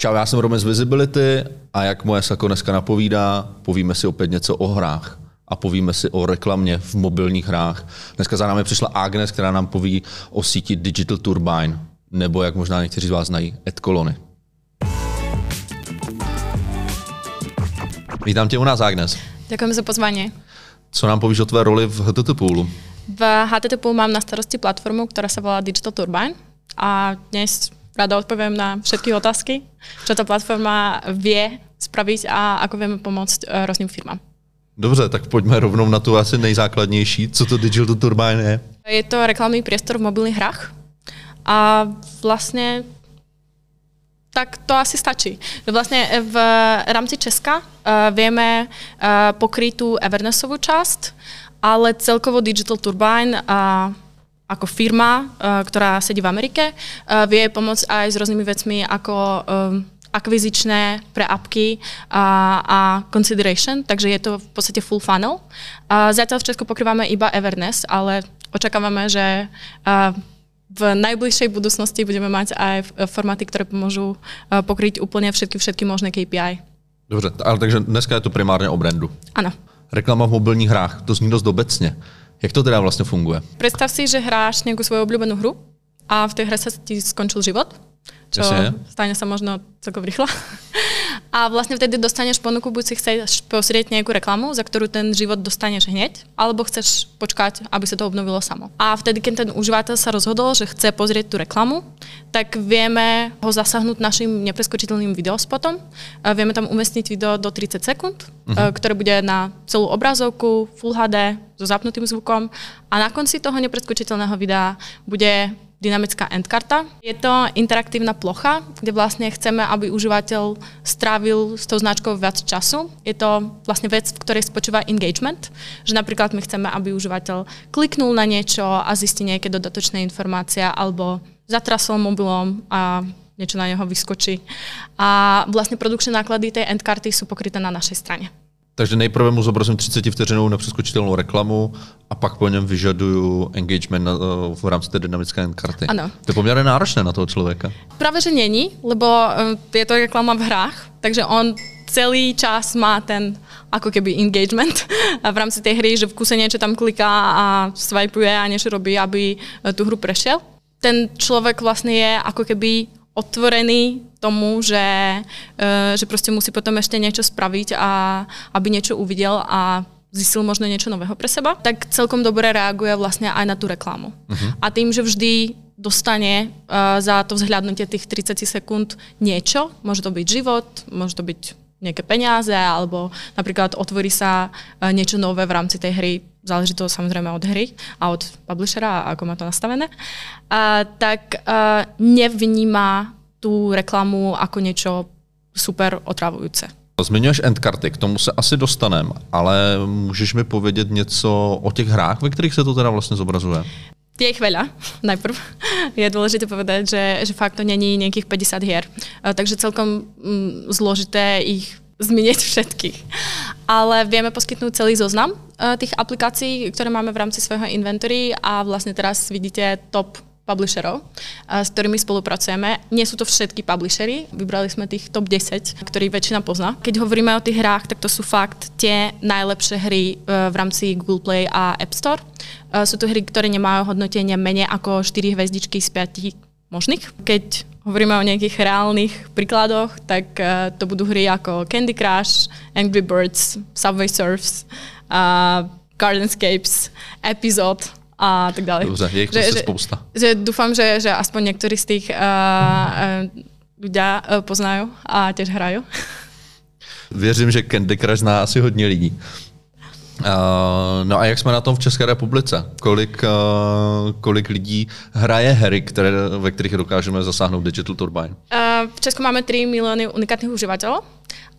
Čau, já jsem Roman z Visibility a jak moje sako dneska napovídá, povíme si opět něco o hrách a povíme si o reklamě v mobilních hrách. Dneska za námi přišla Agnes, která nám poví o síti Digital Turbine, nebo jak možná někteří z vás znají, Edkolony. Vítám tě u nás, Agnes. Ďakujem za pozvanie. Co nám povíš o tvé roli v HTT Poolu? V HTT Pool mám na starosti platformu, ktorá sa volá Digital Turbine a dnes rada odpoviem na všetky otázky, čo tá platforma vie spraviť a ako vieme pomôcť e, rôznym firmám. Dobře, tak pojďme rovnou na tu asi nejzákladnější. Co to Digital Turbine je? Je to reklamný priestor v mobilných hrách a vlastne tak to asi stačí. Vlastne v rámci Česka uh, vieme uh, pokryť tú Evernessovú časť, ale celkovo Digital Turbine uh, ako firma, uh, ktorá sedí v Amerike, uh, vie pomôcť aj s rôznymi vecmi ako um, akvizičné pre apky a, a consideration, takže je to v podstate full funnel. A zatiaľ v Česku pokrývame iba Everness, ale očakávame, že v najbližšej budúcnosti budeme mať aj formáty, ktoré pomôžu pokryť úplne všetky, všetky možné KPI. Dobře, ale takže dneska je to primárně o brandu. Áno. Reklama v mobilních hrách, to zní dost obecně. Jak to teda vlastně funguje? Predstav si, že hráš nejakú svoju obľúbenú hru a v tej hre sa ti skončil život, čo Jasne. stane sa možno celkom rýchlo. A vlastne vtedy dostaneš ponuku, buď si chceš posrieť nejakú reklamu, za ktorú ten život dostaneš hneď, alebo chceš počkať, aby sa to obnovilo samo. A vtedy, keď ten užívateľ sa rozhodol, že chce pozrieť tú reklamu, tak vieme ho zasahnúť našim nepreskočiteľným videospotom. Vieme tam umestniť video do 30 sekúnd, uh-huh. ktoré bude na celú obrazovku, Full HD, so zapnutým zvukom a na konci toho nepreskočiteľného videa bude dynamická endkarta. Je to interaktívna plocha, kde vlastne chceme, aby užívateľ strávil s tou značkou viac času. Je to vlastne vec, v ktorej spočíva engagement, že napríklad my chceme, aby užívateľ kliknul na niečo a zistí nejaké dodatočné informácie alebo zatrasol mobilom a niečo na neho vyskočí. A vlastne produkčné náklady tej endkarty sú pokryté na našej strane. Takže nejprve mu zobrazím 30 vteřinovou nepřeskočitelnou reklamu a pak po něm vyžaduju engagement na, eh, v rámci té dynamické karty. Ano. To je poměrně náročné na toho člověka. Práve, že není, lebo eh, je to reklama v hrách, takže on celý čas má ten ako keby engagement v rámci tej hry, že v kuse niečo tam kliká a swipeuje a niečo robí, aby eh, tú hru prešiel. Ten človek vlastne je ako keby otvorený tomu, že, e, že proste musí potom ešte niečo spraviť, a, aby niečo uvidel a zistil možno niečo nového pre seba, tak celkom dobre reaguje vlastne aj na tú reklamu. Uh-huh. A tým, že vždy dostane uh, za to vzhľadnutie tých 30 sekúnd niečo, môže to byť život, môže to byť nejaké peniaze, alebo napríklad otvorí sa uh, niečo nové v rámci tej hry, záleží to samozrejme od hry a od publishera, ako má to nastavené, uh, tak uh, nevníma tú reklamu ako niečo super otravujúce. Zmiňuješ endkarty, k tomu se asi dostanem, ale můžeš mi povědět něco o těch hrách, ve kterých se to teda vlastně zobrazuje? Je ich veľa, najprv. Je dôležité povedať, že, že fakt to není nejakých 50 hier. Takže celkom mm, zložité ich zmieniť všetkých. Ale vieme poskytnúť celý zoznam tých aplikácií, ktoré máme v rámci svojho inventory a vlastne teraz vidíte top publisherov, s ktorými spolupracujeme. Nie sú to všetky publishery, vybrali sme tých top 10, ktorých väčšina pozná. Keď hovoríme o tých hrách, tak to sú fakt tie najlepšie hry e, v rámci Google Play a App Store. E, sú to hry, ktoré nemajú hodnotenie menej ako 4 hvezdičky z 5 možných. Keď hovoríme o nejakých reálnych príkladoch, tak uh, to budú hry ako Candy Crush, Angry Birds, Subway Surfs, Gardenscapes, Episode, a tak ďalej. Dobře, je ich že, že, spousta. Že dúfam, že, že aspoň niektorí z tých uh, uh, ľudia uh, poznajú a tiež hrajú. Věřím, že Candy Crush zná asi hodně lidí. Uh, no a jak jsme na tom v České republice? Kolik, uh, kolik lidí hraje hry, které, ve kterých dokážeme zasáhnout Digital Turbine? Uh, v Česku máme 3 milióny unikátnych užívateľov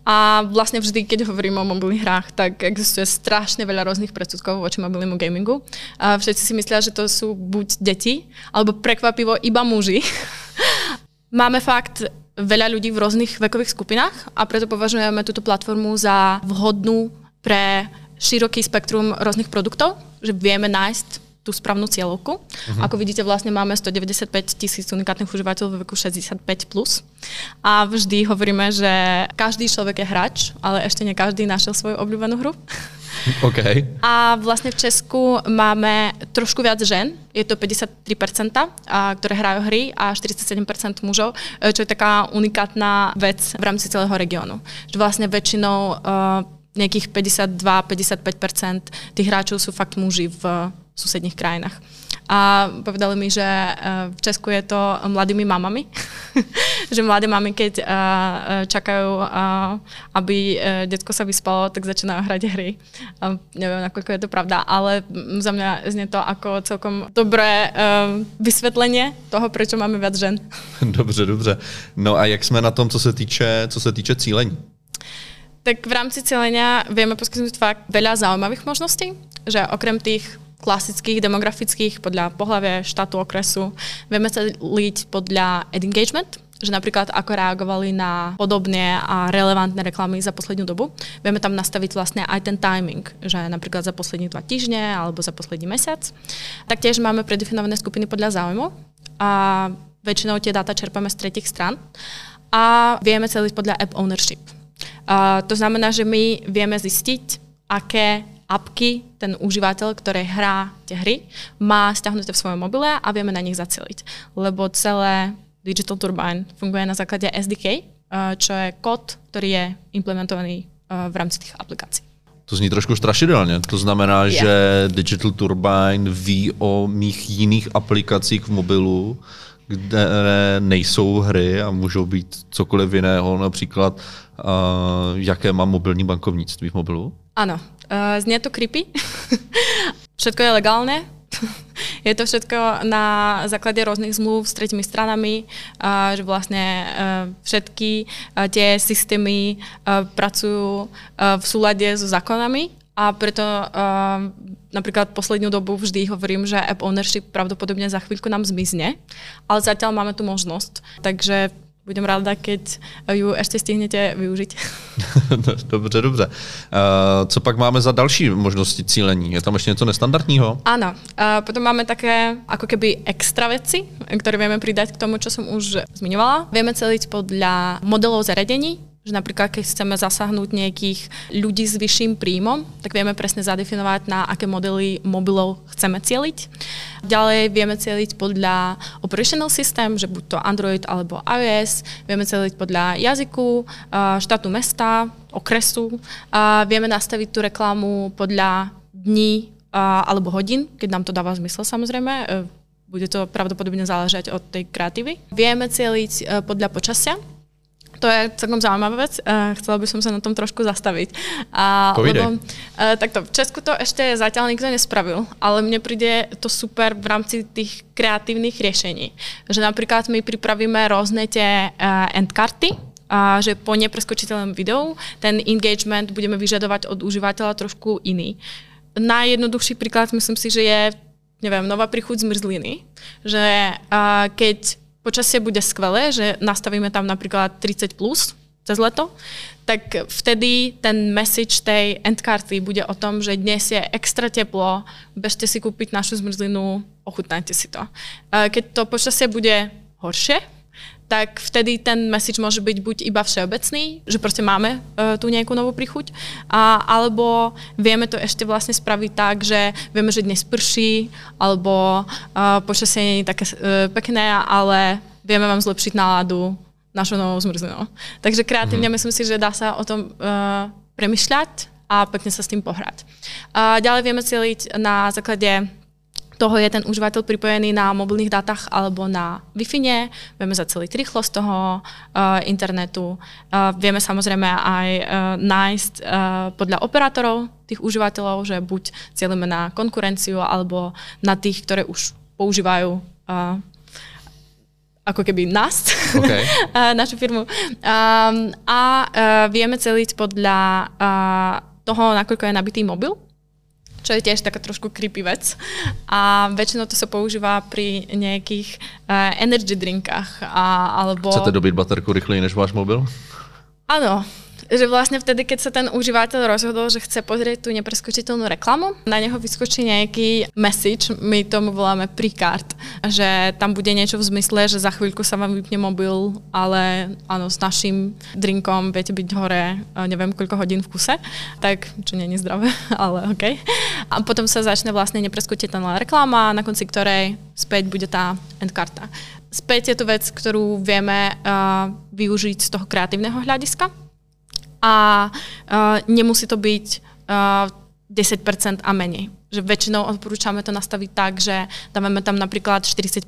a vlastne vždy, keď hovoríme o mobilných hrách, tak existuje strašne veľa rôznych predsudkov voči mobilnému gamingu. A všetci si myslia, že to sú buď deti, alebo prekvapivo iba muži. máme fakt veľa ľudí v rôznych vekových skupinách a preto považujeme túto platformu za vhodnú pre široký spektrum rôznych produktov, že vieme nájsť tú správnu cieľovku. Uh-huh. Ako vidíte, vlastne máme 195 tisíc unikátnych užívateľov v veku 65+. Plus. A vždy hovoríme, že každý človek je hráč, ale ešte nie každý našiel svoju obľúbenú hru. Okay. A vlastne v Česku máme trošku viac žen, je to 53%, a, ktoré hrajú hry a 47% mužov, e, čo je taká unikátna vec v rámci celého regiónu. Že vlastne väčšinou uh, nejakých 52-55% tých hráčov sú fakt muži v susedných krajinách. A povedali mi, že eh, v Česku je to mladými mamami. že mladé mamy, keď uh, čakajú, uh, aby detsko sa vyspalo, tak začínajú hrať hry. Uh, neviem, nakoľko je to pravda, ale za mňa znie to ako celkom dobré vysvetlenie toho, prečo máme viac žen. Dobře, dobře. No a jak jsme na tom, co se týče, co se týče cílení? Tak v rámci cílenia vieme poskytnúť fakt veľa zaujímavých možností, že okrem tých klasických demografických podľa pohľavia štátu, okresu. Vieme sa líť podľa engagement, že napríklad ako reagovali na podobné a relevantné reklamy za poslednú dobu. Vieme tam nastaviť vlastne aj ten timing, že napríklad za poslední dva týždne alebo za posledný mesiac. Taktiež máme predefinované skupiny podľa záujmu a väčšinou tie dáta čerpame z tretich stran a vieme celiť podľa app ownership. A to znamená, že my vieme zistiť, aké apky ten užívateľ, ktorý hrá tie hry, má stiahnuté v svojom mobile a vieme na nich zaceliť. Lebo celé Digital Turbine funguje na základe SDK, eh, čo je kód, ktorý je implementovaný eh, v rámci tých aplikácií. To zní trošku strašidelně. To znamená, yeah. že Digital Turbine ví o mých jiných aplikacích v mobilu, kde nejsou hry a můžou být cokoliv jiného, například uh, jaké mám mobilní bankovnictví v mobilu? Áno, uh, znie to creepy. všetko je legálne. je to všetko na základe rôznych zmluv s tretimi stranami, uh, že vlastne uh, všetky uh, tie systémy uh, pracujú uh, v súlade so zákonami a preto uh, napríklad poslednú dobu vždy hovorím, že app ownership pravdepodobne za chvíľku nám zmizne, ale zatiaľ máme tu možnosť. Takže budem ráda, keď ju ešte stihnete využiť. dobře, dobře. Uh, co pak máme za další možnosti cílení? Je tam ještě něco nestandardního? Áno. Uh, potom máme také ako keby extra veci, ktoré vieme pridať k tomu, čo som už zmiňovala. Vieme celiť podľa modelov zariadení, že napríklad, keď chceme zasahnúť nejakých ľudí s vyšším príjmom, tak vieme presne zadefinovať, na aké modely mobilov chceme cieliť. Ďalej vieme cieliť podľa operational system, že buď to Android alebo iOS. Vieme cieliť podľa jazyku, štátu mesta, okresu. Vieme nastaviť tú reklamu podľa dní alebo hodín, keď nám to dáva zmysel samozrejme. E, bude to pravdepodobne záležať od tej kreatívy. Vieme cieliť e, podľa počasia, to je celkom zaujímavá vec. Uh, chcela by som sa na tom trošku zastaviť. Uh, lebo, uh, takto, v Česku to ešte zatiaľ nikto nespravil, ale mne príde to super v rámci tých kreatívnych riešení. Že napríklad my pripravíme rôzne tie uh, endkarty, a že po nepreskočiteľnom videu ten engagement budeme vyžadovať od užívateľa trošku iný. Najjednoduchší príklad myslím si, že je neviem, nová príchuť zmrzliny, že uh, keď počasie bude skvelé, že nastavíme tam napríklad 30 plus cez leto, tak vtedy ten message tej endkarty bude o tom, že dnes je extra teplo, bežte si kúpiť našu zmrzlinu, ochutnajte si to. Keď to počasie bude horšie, tak vtedy ten message môže byť buď iba všeobecný, že proste máme uh, tu nejakú novú príchuť, a, alebo vieme to ešte vlastne spraviť tak, že vieme, že dnes prší, alebo uh, počasie nie je také uh, pekné, ale vieme vám zlepšiť náladu našou novou zmrzlinou. Takže kreatívne mm-hmm. myslím si, že dá sa o tom uh, premyšľať a pekne sa s tým pohrať. Uh, ďalej vieme cieliť na základe toho je ten užívateľ pripojený na mobilných dátach alebo na Wi-Fi, vieme zaceliť rýchlosť toho uh, internetu, uh, vieme samozrejme aj uh, nájsť uh, podľa operátorov tých užívateľov, že buď cieľíme na konkurenciu alebo na tých, ktoré už používajú uh, ako keby nás, okay. našu firmu. Um, a uh, vieme celiť podľa uh, toho, nakoľko je nabitý mobil čo je tiež taká trošku creepy vec. A väčšinou to sa používa pri nejakých uh, energy drinkách. A, alebo... Chcete dobiť baterku rýchlej než váš mobil? Áno, že vlastne vtedy, keď sa ten užívateľ rozhodol, že chce pozrieť tú nepreskočiteľnú reklamu, na neho vyskočí nejaký message, my tomu voláme pre-card, že tam bude niečo v zmysle, že za chvíľku sa vám vypne mobil, ale áno, s našim drinkom viete byť hore neviem koľko hodín v kuse, tak čo nie je zdravé, ale OK. A potom sa začne vlastne nepreskočiteľná reklama, na konci ktorej späť bude tá endkarta. Späť je to vec, ktorú vieme uh, využiť z toho kreatívneho hľadiska a uh, nemusí to byť uh, 10% a menej. Že väčšinou odporúčame to nastaviť tak, že dávame tam napríklad 45%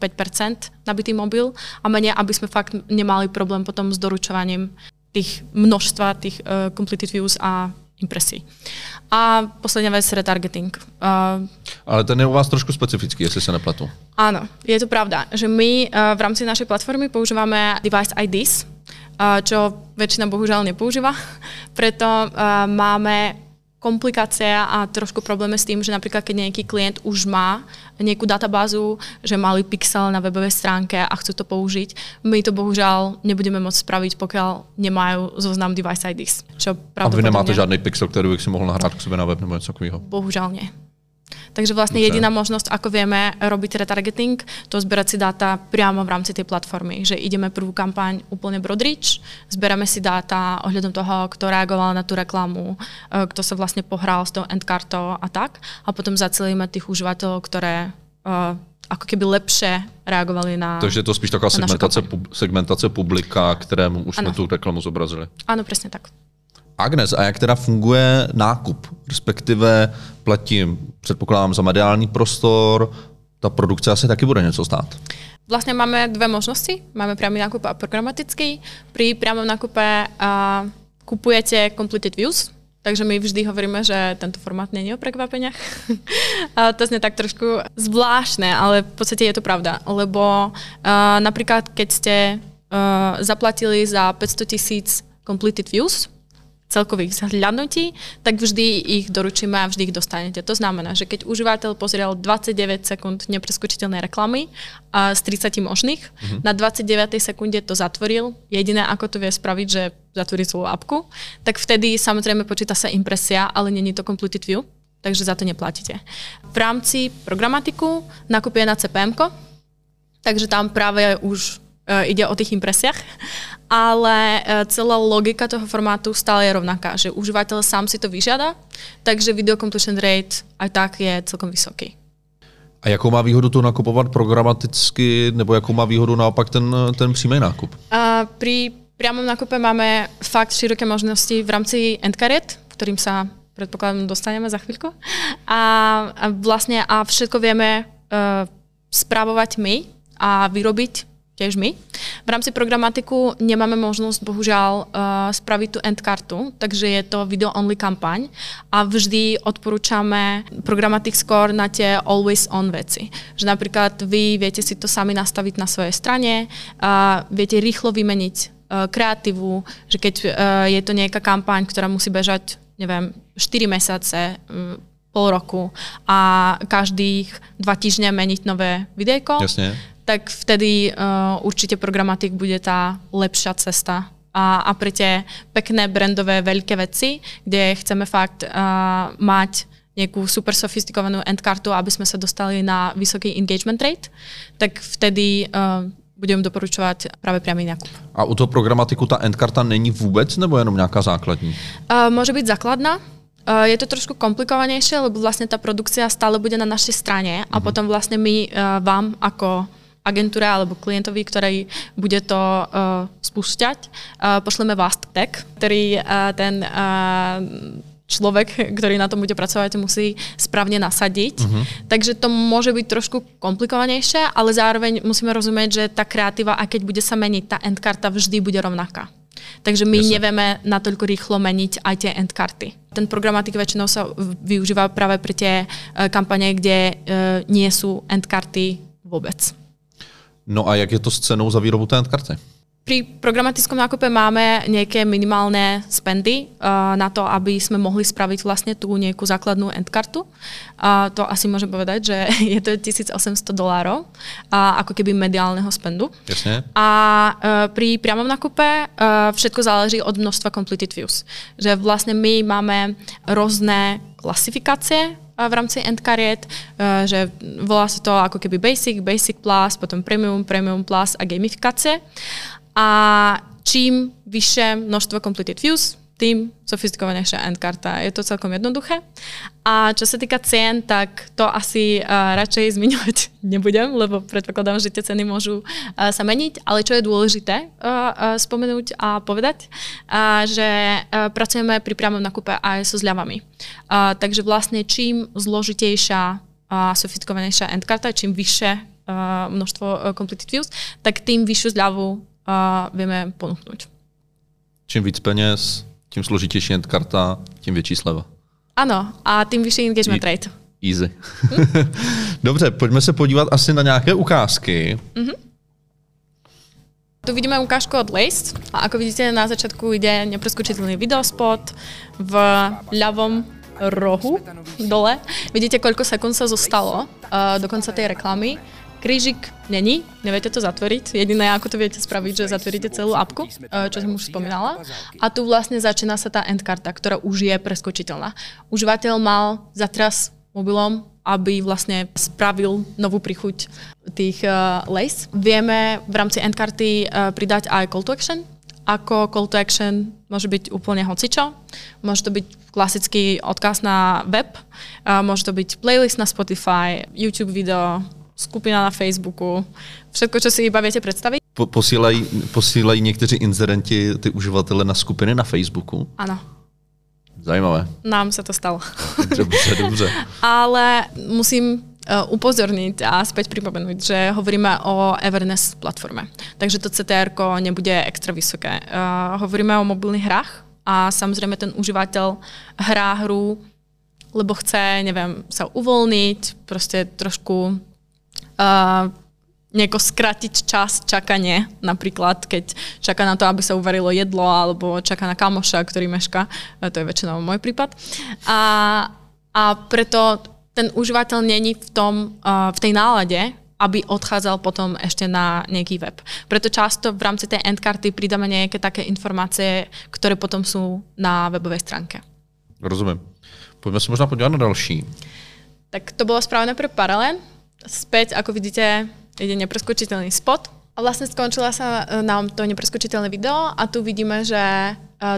nabitý mobil a menej, aby sme fakt nemali problém potom s doručovaním tých množstva tých uh, completed views a impresí. A posledná vec, retargeting. Uh, Ale ten je u vás trošku specifický, jestli se nepletu. Áno, je to pravda, že my uh, v rámci našej platformy používame device IDs, čo väčšina bohužiaľ nepoužíva. Preto máme komplikácia a trošku problémy s tým, že napríklad keď nejaký klient už má nejakú databázu, že mali pixel na webovej stránke a chcú to použiť, my to bohužiaľ nebudeme môcť spraviť, pokiaľ nemajú zoznam device IDs. Čo a vy nemáte žádný pixel, ktorý bych si mohol nahrát k sebe na web nebo něco takového? Bohužiaľ nie. Takže vlastne Dobre. jediná možnosť, ako vieme robiť retargeting, to zberať si dáta priamo v rámci tej platformy. Že ideme prvú kampaň úplne brodrič, zberáme si dáta ohľadom toho, kto reagoval na tú reklamu, e, kto sa vlastne pohral s tou endkartou a tak. A potom zacelíme tých užívateľov, ktoré uh, ako keby lepšie reagovali na Takže to spíš taká segmentace, segmentace publika, kterému už ano. jsme tu reklamu zobrazili. Ano, přesně tak. Agnes, a jak teda funguje nákup? Respektive platím, předpokládám, za mediální prostor, ta produkce asi taky bude něco stát. Vlastne máme dve možnosti. Máme priamy nákup a programatický. Pri priamom nákupe uh, kupujete completed views, takže my vždy hovoríme, že tento formát není o prekvapeniach. a to znie tak trošku zvláštne, ale v podstate je to pravda. Lebo uh, napríklad, keď ste uh, zaplatili za 500 tisíc completed views, celkových zhľadnutí, tak vždy ich doručíme a vždy ich dostanete. To znamená, že keď užívateľ pozrel 29 sekúnd nepreskočiteľnej reklamy a z 30 možných, mm-hmm. na 29. sekunde to zatvoril, jediné ako to vie spraviť, že zatvorí svoju apku, tak vtedy samozrejme počíta sa impresia, ale není to completed view, takže za to neplatíte. V rámci programatiku nakupuje na CPM, takže tam práve už uh, ide o tých impresiách, ale uh, celá logika toho formátu stále je rovnaká, že užívateľ sám si to vyžiada, takže video completion rate aj tak je celkom vysoký. A jakou má výhodu to nakupovat programaticky, nebo jakou má výhodu naopak ten, ten přímý nákup? Uh, pri priamom nákupe máme fakt široké možnosti v rámci endkariet, ktorým sa predpokladám dostaneme za chvíľku. A, a vlastne a všetko vieme uh, správovať my a vyrobiť tiež my. V rámci programatiku nemáme možnosť bohužiaľ uh, spraviť tú endkartu, takže je to video-only kampaň a vždy odporúčame Programmatic Score na tie always on veci. Že napríklad vy viete si to sami nastaviť na svojej strane, uh, viete rýchlo vymeniť uh, kreatívu, že keď uh, je to nejaká kampaň, ktorá musí bežať, neviem, 4 mesiace, pol roku a každých dva týždne meniť nové videjko, Jasne tak vtedy uh, určite programatik bude tá lepšia cesta. A, a pre tie pekné brandové veľké veci, kde chceme fakt uh, mať nejakú super sofistikovanú endkartu, aby sme sa dostali na vysoký engagement rate, tak vtedy uh, budem doporučovat právě priamy nákup. A u toho programatiku ta endkarta není vůbec, nebo jenom nějaká základní? Uh, môže byť základná, je to trošku komplikovanejšie, lebo vlastne tá produkcia stále bude na našej strane a uh-huh. potom vlastne my vám ako agentúre alebo klientovi, ktorý bude to uh, spúšťať, uh, pošleme vás tag, ktorý uh, ten uh, človek, ktorý na tom bude pracovať, musí správne nasadiť. Uh-huh. Takže to môže byť trošku komplikovanejšie, ale zároveň musíme rozumieť, že tá kreatíva, a keď bude sa meniť, tá endkarta vždy bude rovnaká. Takže my Jasne. nevieme natoľko rýchlo meniť aj tie endkarty. Ten programatik väčšinou sa využíva práve pri tie kampane, kde nie sú endkarty vôbec. No a jak je to s cenou za výrobu té karty? pri programatickom nákupe máme nejaké minimálne spendy uh, na to, aby sme mohli spraviť vlastne tú nejakú základnú endkartu. Uh, to asi môžem povedať, že je to 1800 dolárov uh, ako keby mediálneho spendu. Jasne. A uh, pri priamom nákupe uh, všetko záleží od množstva completed views. Že vlastne my máme rôzne klasifikácie v rámci endkariet, že volá sa to ako keby basic, basic plus, potom premium, premium plus a gamifikácie. A čím vyššie množstvo completed views, tým sofistikovanejšia endkarta. Je to celkom jednoduché. A čo sa týka cien, tak to asi uh, radšej zmiňovať nebudem, lebo predpokladám, že tie ceny môžu uh, sa meniť. Ale čo je dôležité uh, uh, spomenúť a povedať, uh, že uh, pracujeme pri priamom nakupe aj so zľavami. Uh, takže vlastne čím zložitejšia a sofistikovanejšia endkarta, čím vyššie uh, množstvo uh, completed views, tak tým vyššiu zľavu a vieme ponúknuť. Čím víc peněz, tím složitější end karta, tím větší sleva. Ano, a tím vyšší engagement rate. Easy. Hm? Dobře, pojďme se podívat asi na nějaké ukázky. Mm-hmm. Tu vidíme ukážku od Lace a ako vidíte na začiatku ide nepreskočiteľný videospot v ľavom rohu dole. Vidíte, koľko sekúnd sa zostalo uh, do konca tej reklamy Krížik není, neviete to zatvoriť. Jediné, ako to viete spraviť, že zatvoríte celú apku, eh, čo som už spomínala. A tu vlastne začína sa tá endkarta, ktorá už je preskočiteľná. Užívateľ mal zatras mobilom, aby vlastne spravil novú prichuť tých uh, lace. Vieme v rámci endkarty uh, pridať aj call to action, ako call to action môže byť úplne hocičo. Môže to byť klasický odkaz na web, môže to byť playlist na Spotify, YouTube video, skupina na Facebooku, všetko, čo si iba viete predstaviť. Po, posílají, posílají někteří inzerenti ty uživatele na skupiny na Facebooku? Áno. Zajímavé. Nám sa to stalo. Dobře, dobře. Ale musím uh, upozorniť a späť pripomenúť, že hovoríme o Everness platforme. Takže to CTR nebude extra vysoké. Uh, hovoríme o mobilných hrách a samozrejme ten užívateľ hrá hru, lebo chce, neviem, sa uvoľniť, proste trošku uh, nejako skratiť čas čakanie, napríklad keď čaká na to, aby sa uvarilo jedlo, alebo čaká na kamoša, ktorý meška, to je väčšinou môj prípad. A, a preto ten užívateľ není v, tom, uh, v tej nálade, aby odchádzal potom ešte na nejaký web. Preto často v rámci tej endkarty pridáme nejaké také informácie, ktoré potom sú na webovej stránke. Rozumím. Poďme sa možná podívať na další. Tak to bolo spravené pre Paralel späť, ako vidíte, ide nepreskočiteľný spot. A vlastne skončila sa e, nám to nepreskočiteľné video a tu vidíme, že e,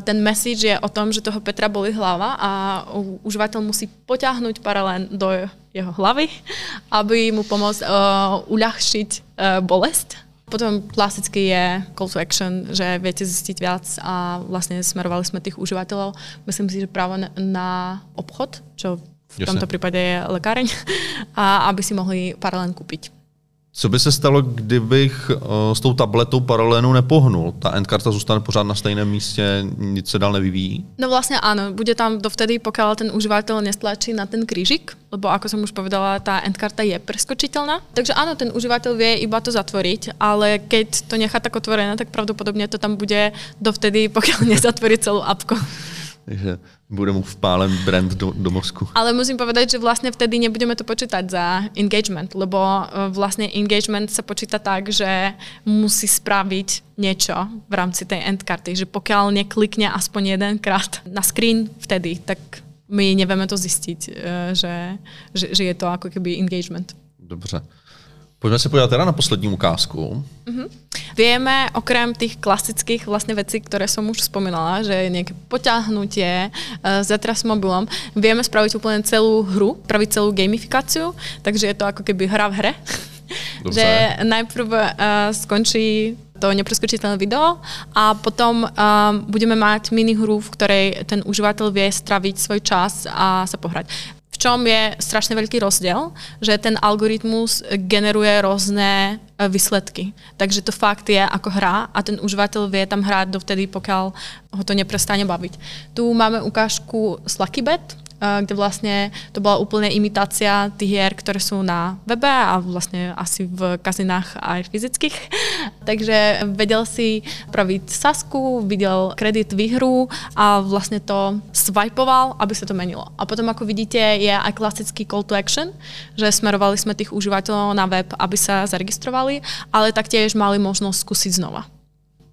ten message je o tom, že toho Petra boli hlava a užívateľ musí poťahnuť paralén do jeho hlavy, aby mu pomôcť uh, uľahčiť uh, bolesť. Potom klasicky je call to action, že viete zistiť viac a vlastne smerovali sme tých užívateľov, myslím si, že práve na obchod, čo v Jasne. tomto prípade je lekáreň, a aby si mohli paralén kúpiť. Co by se stalo, kdybych uh, s tou tabletou paralenu nepohnul? Ta endkarta zůstane pořád na stejném místě, nic se dál nevyvíjí? No vlastne áno, bude tam dovtedy, pokiaľ ten užívateľ nestlačí na ten krížik, lebo ako som už povedala, tá endkarta je preskočiteľná. Takže áno, ten užívateľ vie iba to zatvoriť, ale keď to nechá tak otvorené, tak pravdepodobne to tam bude dovtedy, pokiaľ nezatvorí celú apku. Takže bude mu vpálen brand do, do mozku. Ale musím povedať, že vlastne vtedy nebudeme to počítať za engagement, lebo e, vlastne engagement sa počíta tak, že musí spraviť niečo v rámci tej endkarty, že pokiaľ neklikne aspoň jedenkrát na screen vtedy, tak my nevieme to zistiť, e, že, že, že je to ako keby engagement. Dobře. Poďme sa podívať teda na poslední ukázku. Uh-huh. Vieme okrem tých klasických vlastne vecí, ktoré som už spomínala, že je nejaké poťahnutie uh, zatra s mobilom, vieme spraviť úplne celú hru, spraviť celú gamifikáciu, takže je to ako keby hra v hre. Dobře. že najprv uh, skončí to nepreskočiteľné video a potom um, budeme mať minihru, v ktorej ten užívateľ vie straviť svoj čas a sa pohrať čom je strašne veľký rozdiel, že ten algoritmus generuje rôzne e, výsledky. Takže to fakt je ako hra a ten užívateľ vie tam hrať dovtedy, pokiaľ ho to neprestane baviť. Tu máme ukážku z Luckybet kde vlastne to bola úplne imitácia tých hier, ktoré sú na webe a vlastne asi v kazinách aj fyzických. Takže vedel si praviť sasku, videl kredit výhru a vlastne to swipeoval, aby sa to menilo. A potom, ako vidíte, je aj klasický call to action, že smerovali sme tých užívateľov na web, aby sa zaregistrovali, ale taktiež mali možnosť skúsiť znova.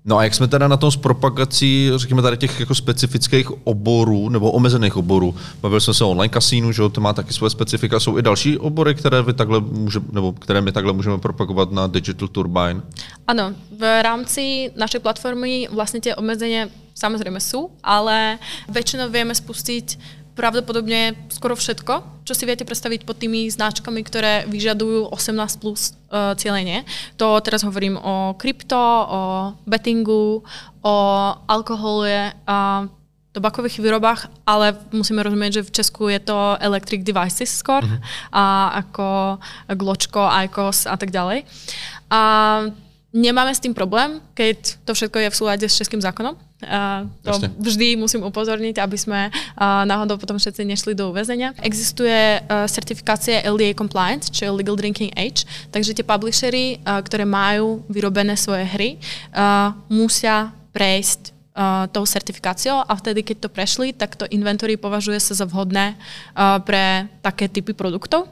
No a jak jsme teda na tom s propagací, řekněme tady těch jako specifických oborů nebo omezených oborů? Bavili jsme se o online kasínu, že to má taky svoje specifika. Jsou i další obory, které, vy takhle může, nebo které my takhle můžeme propagovat na Digital Turbine? Ano, v rámci našej platformy vlastne tie obmedzenia samozrejme sú, ale väčšinou vieme spustiť pravdepodobne skoro všetko, čo si viete predstaviť pod tými značkami, ktoré vyžadujú 18 plus uh, cieľenie. To teraz hovorím o krypto, o bettingu, o alkohole a tobakových výrobách, ale musíme rozumieť, že v Česku je to electric devices skôr, uh-huh. a ako Gločko, ICOS a tak ďalej. A nemáme s tým problém, keď to všetko je v súlade s českým zákonom. Uh, to Jasne. vždy musím upozorniť, aby sme uh, náhodou potom všetci nešli do uväzenia. Existuje uh, certifikácia LDA Compliance, čo je Legal Drinking Age, takže tie publishery, uh, ktoré majú vyrobené svoje hry, uh, musia prejsť uh, tou certifikáciou a vtedy, keď to prešli, tak to inventory považuje sa za vhodné uh, pre také typy produktov.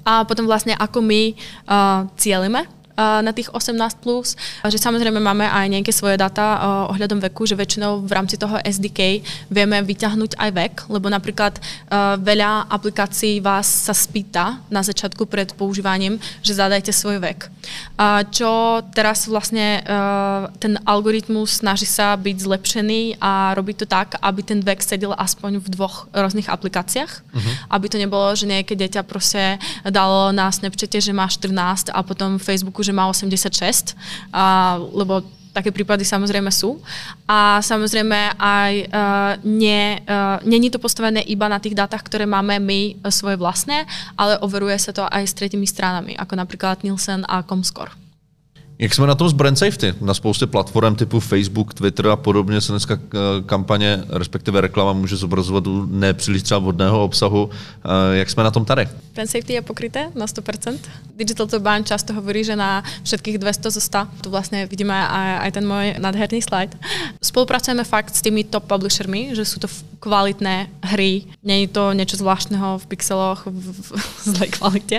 A potom vlastne ako my uh, cieľime na tých 18+, plus, že samozrejme máme aj nejaké svoje data ohľadom veku, že väčšinou v rámci toho SDK vieme vyťahnuť aj vek, lebo napríklad veľa aplikácií vás sa spýta na začiatku pred používaním, že zadajte svoj vek. Čo teraz vlastne ten algoritmus snaží sa byť zlepšený a robiť to tak, aby ten vek sedel aspoň v dvoch rôznych aplikáciách, uh-huh. aby to nebolo, že nejaké dieťa proste dalo na Snapchate, že má 14 a potom v Facebooku, že má 86, a, lebo také prípady samozrejme sú. A samozrejme aj uh, nie, uh, není to postavené iba na tých dátach, ktoré máme my uh, svoje vlastné, ale overuje sa to aj s tretimi stranami, ako napríklad Nielsen a Comscore. Jak jsme na tom s brand safety? Na spoustě platform typu Facebook, Twitter a podobně se dneska eh, kampaně, respektive reklama může zobrazovat u nepříliš třeba vhodného obsahu. Eh, jak jsme na tom tady? Brand safety je pokryté na 100%. Digital to Bank často hovorí, že na všetkých 200 zo 100. Tu vlastne vidíme aj ten môj nadherný slide. Spolupracujeme fakt s tými top publishermi, že sú to kvalitné hry. Není to niečo zvláštneho v pixeloch v, v, v zlej kvalite.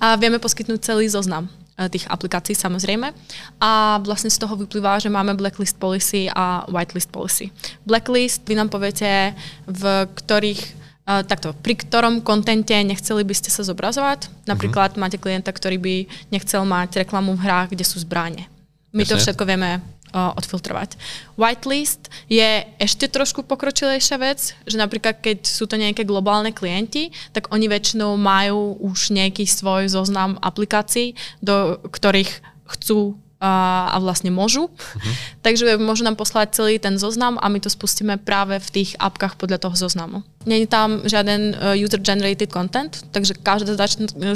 A vieme poskytnúť celý zoznam tých aplikácií samozrejme. A vlastne z toho vyplýva, že máme blacklist policy a whitelist policy. Blacklist, vy nám poviete, v ktorých Uh, takto, pri ktorom kontente nechceli by ste sa zobrazovať. Napríklad uh-huh. máte klienta, ktorý by nechcel mať reklamu v hrách, kde sú zbráne. My Jasne. to všetko vieme odfiltrovať. Whitelist je ešte trošku pokročilejšia vec, že napríklad keď sú to nejaké globálne klienti, tak oni väčšinou majú už nejaký svoj zoznam aplikácií, do ktorých chcú a vlastne môžu. Uh-huh. Takže môžu nám poslať celý ten zoznam a my to spustíme práve v tých apkách podľa toho zoznamu. Není tam žiaden e, user-generated content, takže každá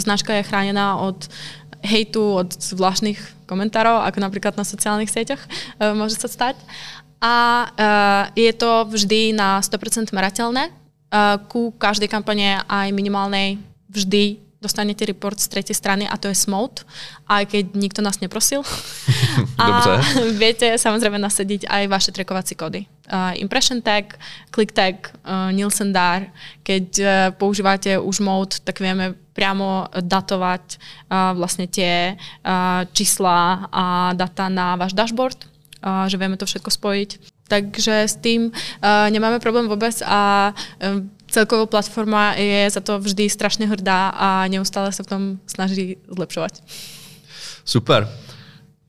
značka je chránená od hejtu, od zvláštnych komentárov, ako napríklad na sociálnych sieťach uh, môže sa stať. A uh, je to vždy na 100% merateľné. Uh, ku každej kampane aj minimálnej vždy dostanete report z tretej strany a to je SMOT, aj keď nikto nás neprosil. a viete samozrejme nasediť aj vaše trekovacie kódy. Uh, impression tag, click tag, uh, Nielsen DAR. Keď uh, používate už mode, tak vieme priamo datovať uh, vlastne tie uh, čísla a data na váš dashboard, uh, že vieme to všetko spojiť. Takže s tým uh, nemáme problém vôbec a uh, celková platforma je za to vždy strašne hrdá a neustále sa v tom snaží zlepšovať. Super.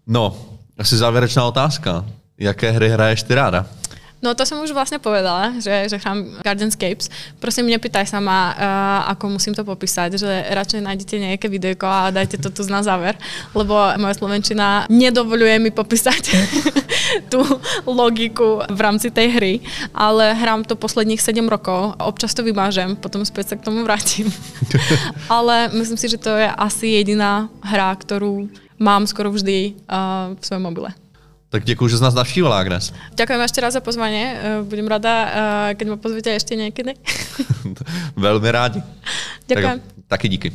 No, asi závěrečná otázka. Jaké hry hraješ ty ráda? No to som už vlastne povedala, že, že chrám Gardenscapes. Prosím, nepýtaj sa ma, uh, ako musím to popísať, že radšej nájdete nejaké videjko a dajte to tu na záver, lebo moja slovenčina nedovoluje mi popísať tú logiku v rámci tej hry, ale hrám to posledních 7 rokov, občas to vymážem, potom späť sa k tomu vrátim. ale myslím si, že to je asi jediná hra, ktorú mám skoro vždy uh, v svojom mobile. Tak děkuji, že jsi nás navštívila, Agnes. Ďakujem ešte raz za pozvanie. Eh, budem rada, eh, keď ma pozvete ešte niekedy. Velmi rádi. Ďakujem. Tak, taky díky.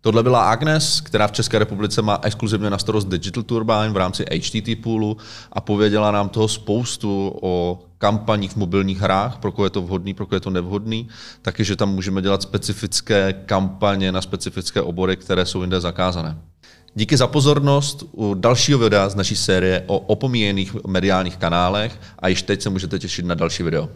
Tohle byla Agnes, která v České republice má exkluzivně na starost Digital Turbine v rámci HTT poolu a pověděla nám toho spoustu o kampaních v mobilních hrách, pro koho je to vhodný, pro koho je to nevhodný, taky, že tam můžeme dělat specifické kampaně na specifické obory, které jsou jinde zakázané. Díky za pozornost u dalšího videa z naší série o opomíjených mediálních kanálech a již teď se můžete těšit na další video.